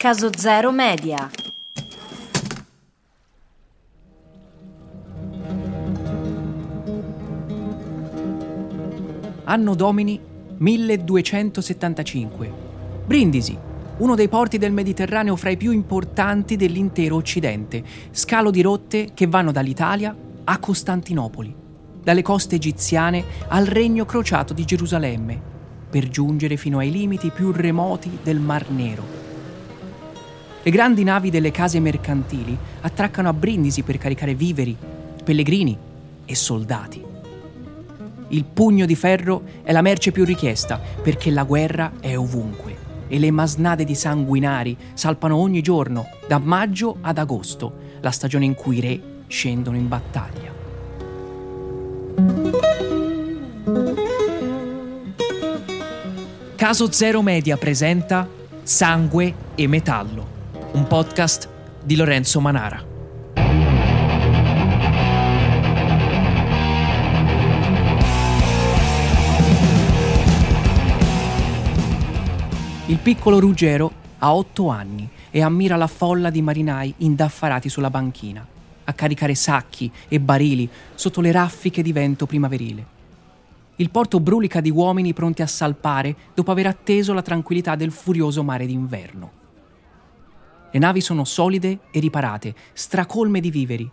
Caso Zero Media. Anno Domini 1275. Brindisi, uno dei porti del Mediterraneo fra i più importanti dell'intero Occidente, scalo di rotte che vanno dall'Italia a Costantinopoli, dalle coste egiziane al regno crociato di Gerusalemme, per giungere fino ai limiti più remoti del Mar Nero. Le grandi navi delle case mercantili attraccano a Brindisi per caricare viveri, pellegrini e soldati. Il pugno di ferro è la merce più richiesta perché la guerra è ovunque e le masnade di sanguinari salpano ogni giorno, da maggio ad agosto, la stagione in cui i re scendono in battaglia. Caso Zero Media presenta Sangue e Metallo, un podcast di Lorenzo Manara. Il piccolo Ruggero ha otto anni e ammira la folla di marinai indaffarati sulla banchina, a caricare sacchi e barili sotto le raffiche di vento primaverile. Il porto brulica di uomini pronti a salpare dopo aver atteso la tranquillità del furioso mare d'inverno. Le navi sono solide e riparate, stracolme di viveri,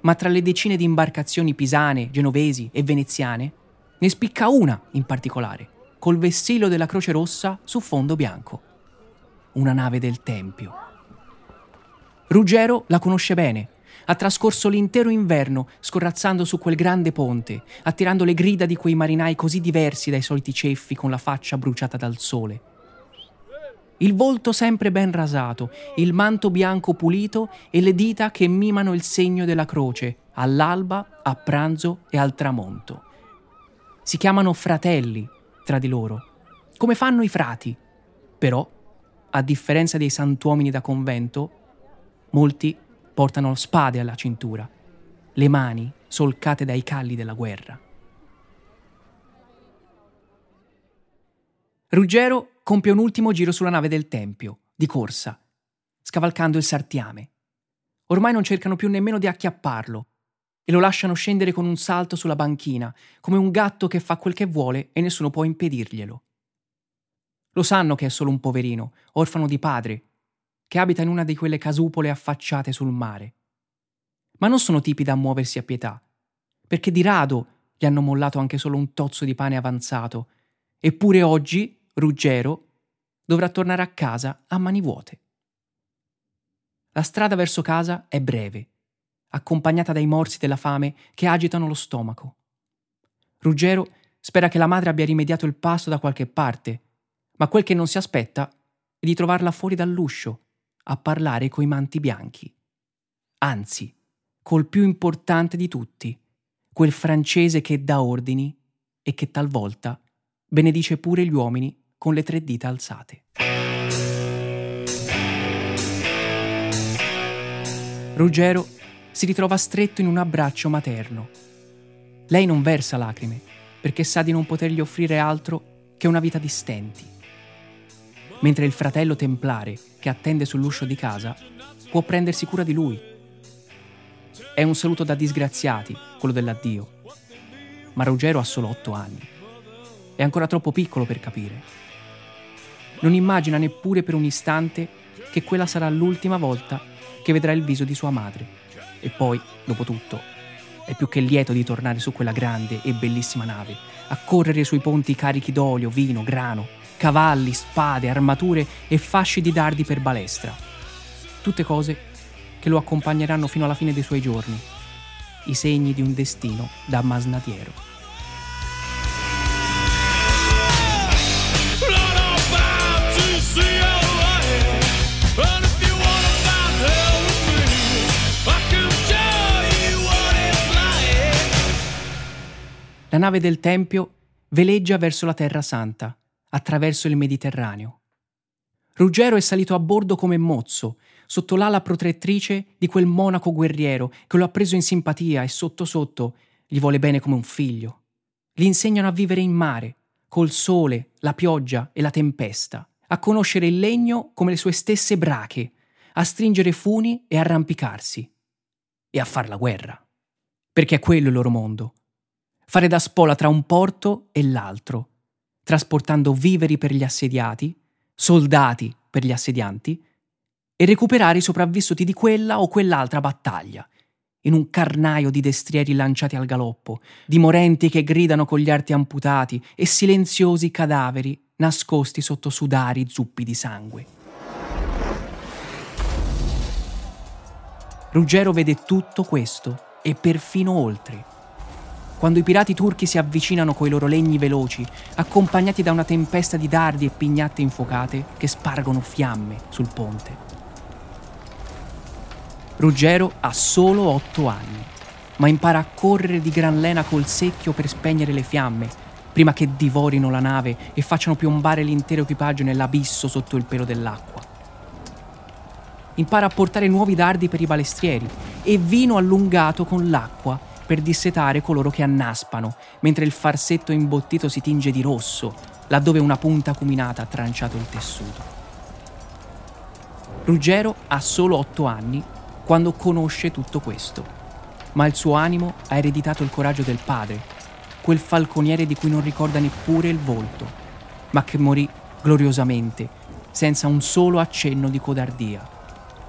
ma tra le decine di imbarcazioni pisane, genovesi e veneziane ne spicca una in particolare, col vessillo della Croce Rossa su fondo bianco. Una nave del Tempio. Ruggero la conosce bene. Ha trascorso l'intero inverno scorrazzando su quel grande ponte, attirando le grida di quei marinai così diversi dai soliti ceffi con la faccia bruciata dal sole. Il volto sempre ben rasato, il manto bianco pulito e le dita che mimano il segno della croce, all'alba, a pranzo e al tramonto. Si chiamano fratelli tra di loro, come fanno i frati. Però, a differenza dei santuomini da convento, molti portano spade alla cintura, le mani solcate dai calli della guerra. Ruggero compie un ultimo giro sulla nave del Tempio, di corsa, scavalcando il sartiame. Ormai non cercano più nemmeno di acchiapparlo, e lo lasciano scendere con un salto sulla banchina, come un gatto che fa quel che vuole e nessuno può impedirglielo. Lo sanno che è solo un poverino, orfano di padre, che abita in una di quelle casupole affacciate sul mare. Ma non sono tipi da muoversi a pietà, perché di rado gli hanno mollato anche solo un tozzo di pane avanzato, eppure oggi, Ruggero, dovrà tornare a casa a mani vuote. La strada verso casa è breve accompagnata dai morsi della fame che agitano lo stomaco. Ruggero spera che la madre abbia rimediato il pasto da qualche parte, ma quel che non si aspetta è di trovarla fuori dall'uscio, a parlare coi manti bianchi. Anzi, col più importante di tutti, quel francese che dà ordini e che talvolta benedice pure gli uomini con le tre dita alzate. Ruggero si ritrova stretto in un abbraccio materno. Lei non versa lacrime, perché sa di non potergli offrire altro che una vita di stenti. Mentre il fratello templare, che attende sull'uscio di casa, può prendersi cura di lui. È un saluto da disgraziati, quello dell'addio. Ma Ruggero ha solo otto anni. È ancora troppo piccolo per capire. Non immagina neppure per un istante che quella sarà l'ultima volta che vedrà il viso di sua madre. E poi, dopo tutto, è più che lieto di tornare su quella grande e bellissima nave, a correre sui ponti carichi d'olio, vino, grano, cavalli, spade, armature e fasci di dardi per balestra. Tutte cose che lo accompagneranno fino alla fine dei suoi giorni, i segni di un destino da masnadiero. La nave del Tempio veleggia verso la Terra Santa, attraverso il Mediterraneo. Ruggero è salito a bordo come mozzo, sotto l'ala protettrice di quel monaco guerriero che lo ha preso in simpatia e sotto sotto gli vuole bene come un figlio. Gli insegnano a vivere in mare, col sole, la pioggia e la tempesta, a conoscere il legno come le sue stesse brache, a stringere funi e arrampicarsi, e a far la guerra. Perché è quello il loro mondo. Fare da spola tra un porto e l'altro, trasportando viveri per gli assediati, soldati per gli assedianti, e recuperare i sopravvissuti di quella o quell'altra battaglia, in un carnaio di destrieri lanciati al galoppo, di morenti che gridano con gli arti amputati e silenziosi cadaveri nascosti sotto sudari zuppi di sangue. Ruggero vede tutto questo e perfino oltre. Quando i pirati turchi si avvicinano coi loro legni veloci, accompagnati da una tempesta di dardi e pignatte infuocate che spargono fiamme sul ponte. Ruggero ha solo otto anni, ma impara a correre di gran lena col secchio per spegnere le fiamme, prima che divorino la nave e facciano piombare l'intero equipaggio nell'abisso sotto il pelo dell'acqua. Impara a portare nuovi dardi per i balestrieri e vino allungato con l'acqua per dissetare coloro che annaspano, mentre il farsetto imbottito si tinge di rosso, laddove una punta acuminata ha tranciato il tessuto. Ruggero ha solo otto anni quando conosce tutto questo. Ma il suo animo ha ereditato il coraggio del padre, quel falconiere di cui non ricorda neppure il volto, ma che morì gloriosamente, senza un solo accenno di codardia.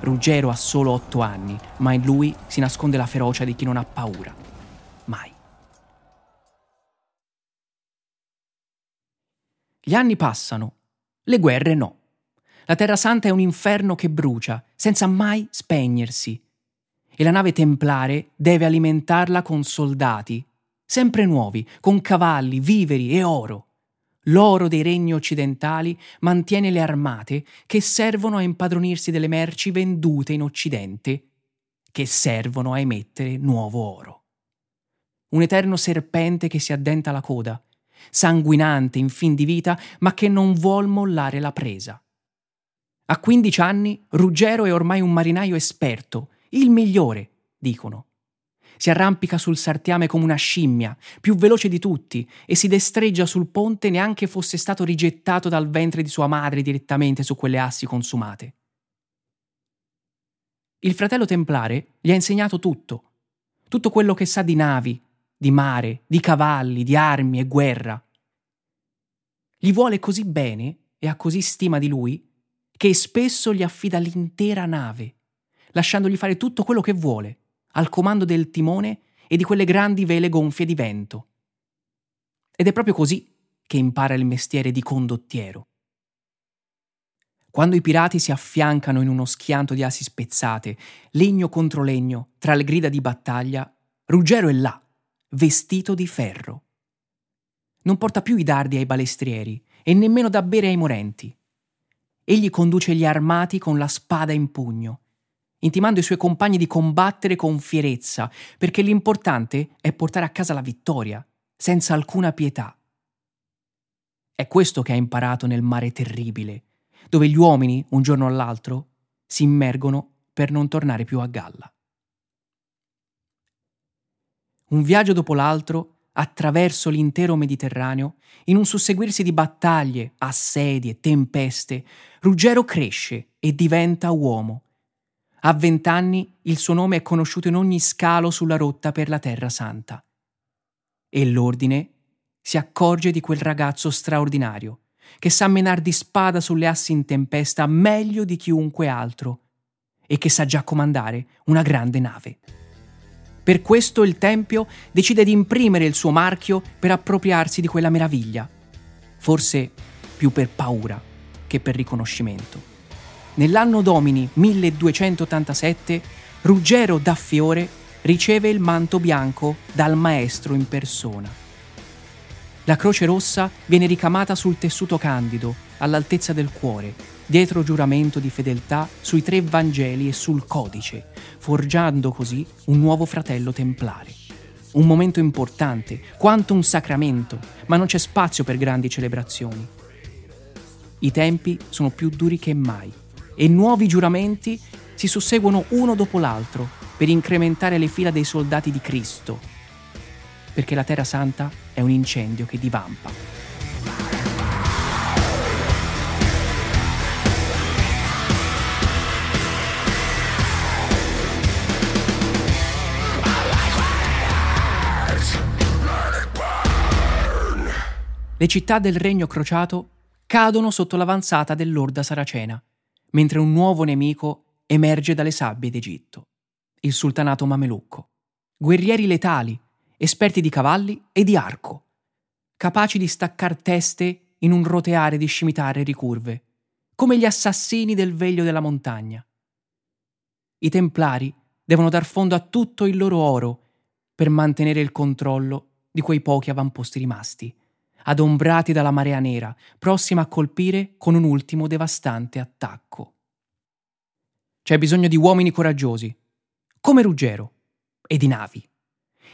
Ruggero ha solo otto anni, ma in lui si nasconde la ferocia di chi non ha paura. Mai. Gli anni passano, le guerre no. La Terra Santa è un inferno che brucia, senza mai spegnersi. E la nave templare deve alimentarla con soldati, sempre nuovi, con cavalli, viveri e oro. L'oro dei regni occidentali mantiene le armate che servono a impadronirsi delle merci vendute in Occidente, che servono a emettere nuovo oro. Un eterno serpente che si addenta la coda, sanguinante in fin di vita, ma che non vuol mollare la presa. A 15 anni Ruggero è ormai un marinaio esperto, il migliore, dicono. Si arrampica sul sartiame come una scimmia, più veloce di tutti, e si destreggia sul ponte neanche fosse stato rigettato dal ventre di sua madre direttamente su quelle assi consumate. Il fratello templare gli ha insegnato tutto, tutto quello che sa di navi, di mare, di cavalli, di armi e guerra. Gli vuole così bene e ha così stima di lui che spesso gli affida l'intera nave, lasciandogli fare tutto quello che vuole, al comando del timone e di quelle grandi vele gonfie di vento. Ed è proprio così che impara il mestiere di condottiero. Quando i pirati si affiancano in uno schianto di asi spezzate, legno contro legno, tra le grida di battaglia, Ruggero è là, vestito di ferro. Non porta più i dardi ai balestrieri e nemmeno da bere ai morenti. Egli conduce gli armati con la spada in pugno, intimando i suoi compagni di combattere con fierezza, perché l'importante è portare a casa la vittoria, senza alcuna pietà. È questo che ha imparato nel mare terribile, dove gli uomini, un giorno all'altro, si immergono per non tornare più a galla. Un viaggio dopo l'altro attraverso l'intero Mediterraneo, in un susseguirsi di battaglie, assedi e tempeste, Ruggero cresce e diventa uomo. A vent'anni il suo nome è conosciuto in ogni scalo sulla rotta per la Terra Santa. E l'ordine si accorge di quel ragazzo straordinario, che sa menar di spada sulle assi in tempesta meglio di chiunque altro e che sa già comandare una grande nave. Per questo il Tempio decide di imprimere il suo marchio per appropriarsi di quella meraviglia, forse più per paura che per riconoscimento. Nell'anno domini 1287 Ruggero da Fiore riceve il manto bianco dal maestro in persona. La croce rossa viene ricamata sul tessuto candido, all'altezza del cuore, dietro giuramento di fedeltà sui tre Vangeli e sul codice, forgiando così un nuovo fratello templare. Un momento importante, quanto un sacramento, ma non c'è spazio per grandi celebrazioni. I tempi sono più duri che mai e nuovi giuramenti si susseguono uno dopo l'altro per incrementare le fila dei soldati di Cristo, perché la Terra Santa è un incendio che divampa. Le città del regno crociato cadono sotto l'avanzata dell'orda saracena mentre un nuovo nemico emerge dalle sabbie d'Egitto, il sultanato mamelucco. Guerrieri letali, esperti di cavalli e di arco, capaci di staccar teste in un roteare di scimitarre ricurve, come gli assassini del veglio della montagna. I templari devono dar fondo a tutto il loro oro per mantenere il controllo di quei pochi avamposti rimasti, adombrati dalla marea nera, prossima a colpire con un ultimo devastante attacco. C'è bisogno di uomini coraggiosi, come Ruggero, e di navi.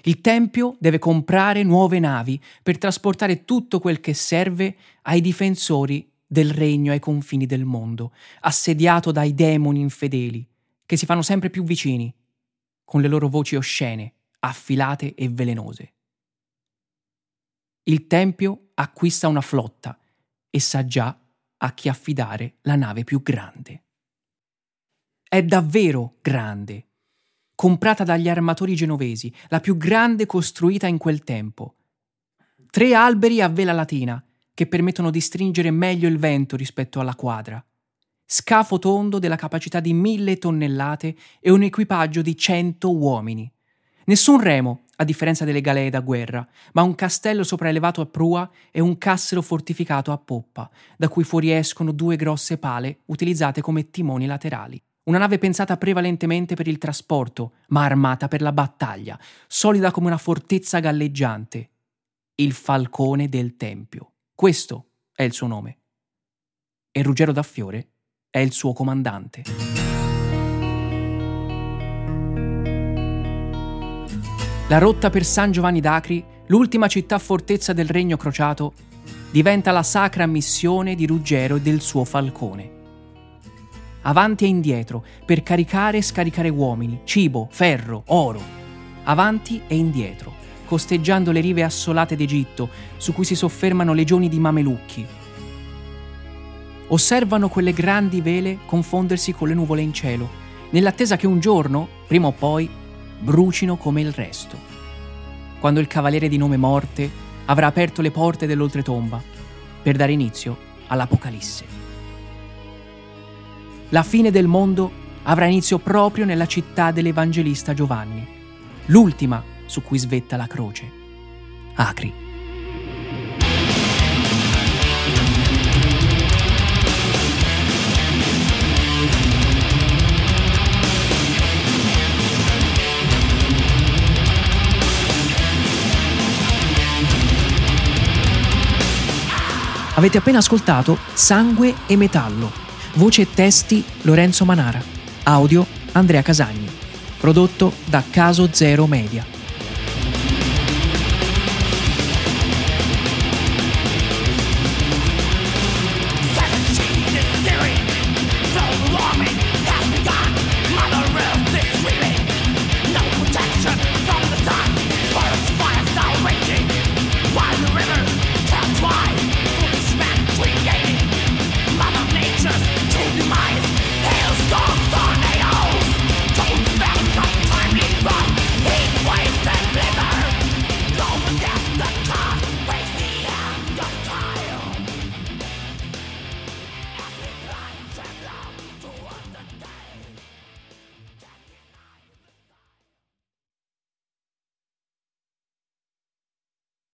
Il Tempio deve comprare nuove navi per trasportare tutto quel che serve ai difensori del regno ai confini del mondo, assediato dai demoni infedeli, che si fanno sempre più vicini, con le loro voci oscene, affilate e velenose. Il Tempio acquista una flotta e sa già a chi affidare la nave più grande. È davvero grande, comprata dagli armatori genovesi, la più grande costruita in quel tempo. Tre alberi a vela latina, che permettono di stringere meglio il vento rispetto alla quadra. Scafo tondo della capacità di mille tonnellate e un equipaggio di cento uomini. Nessun remo, a differenza delle galee da guerra, ma un castello sopraelevato a prua e un cassero fortificato a poppa, da cui fuoriescono due grosse pale utilizzate come timoni laterali. Una nave pensata prevalentemente per il trasporto, ma armata per la battaglia, solida come una fortezza galleggiante. Il falcone del Tempio. Questo è il suo nome. E Ruggero da Fiore è il suo comandante. La rotta per San Giovanni d'Acri, l'ultima città fortezza del regno crociato, diventa la sacra missione di Ruggero e del suo falcone. Avanti e indietro per caricare e scaricare uomini, cibo, ferro, oro. Avanti e indietro, costeggiando le rive assolate d'Egitto, su cui si soffermano legioni di mamelucchi. Osservano quelle grandi vele confondersi con le nuvole in cielo, nell'attesa che un giorno, prima o poi, brucino come il resto. Quando il cavaliere di nome Morte avrà aperto le porte dell'oltretomba per dare inizio all'Apocalisse. La fine del mondo avrà inizio proprio nella città dell'Evangelista Giovanni, l'ultima su cui svetta la croce, Acri. Avete appena ascoltato Sangue e Metallo. Voce e testi Lorenzo Manara. Audio Andrea Casagni. Prodotto da Caso Zero Media.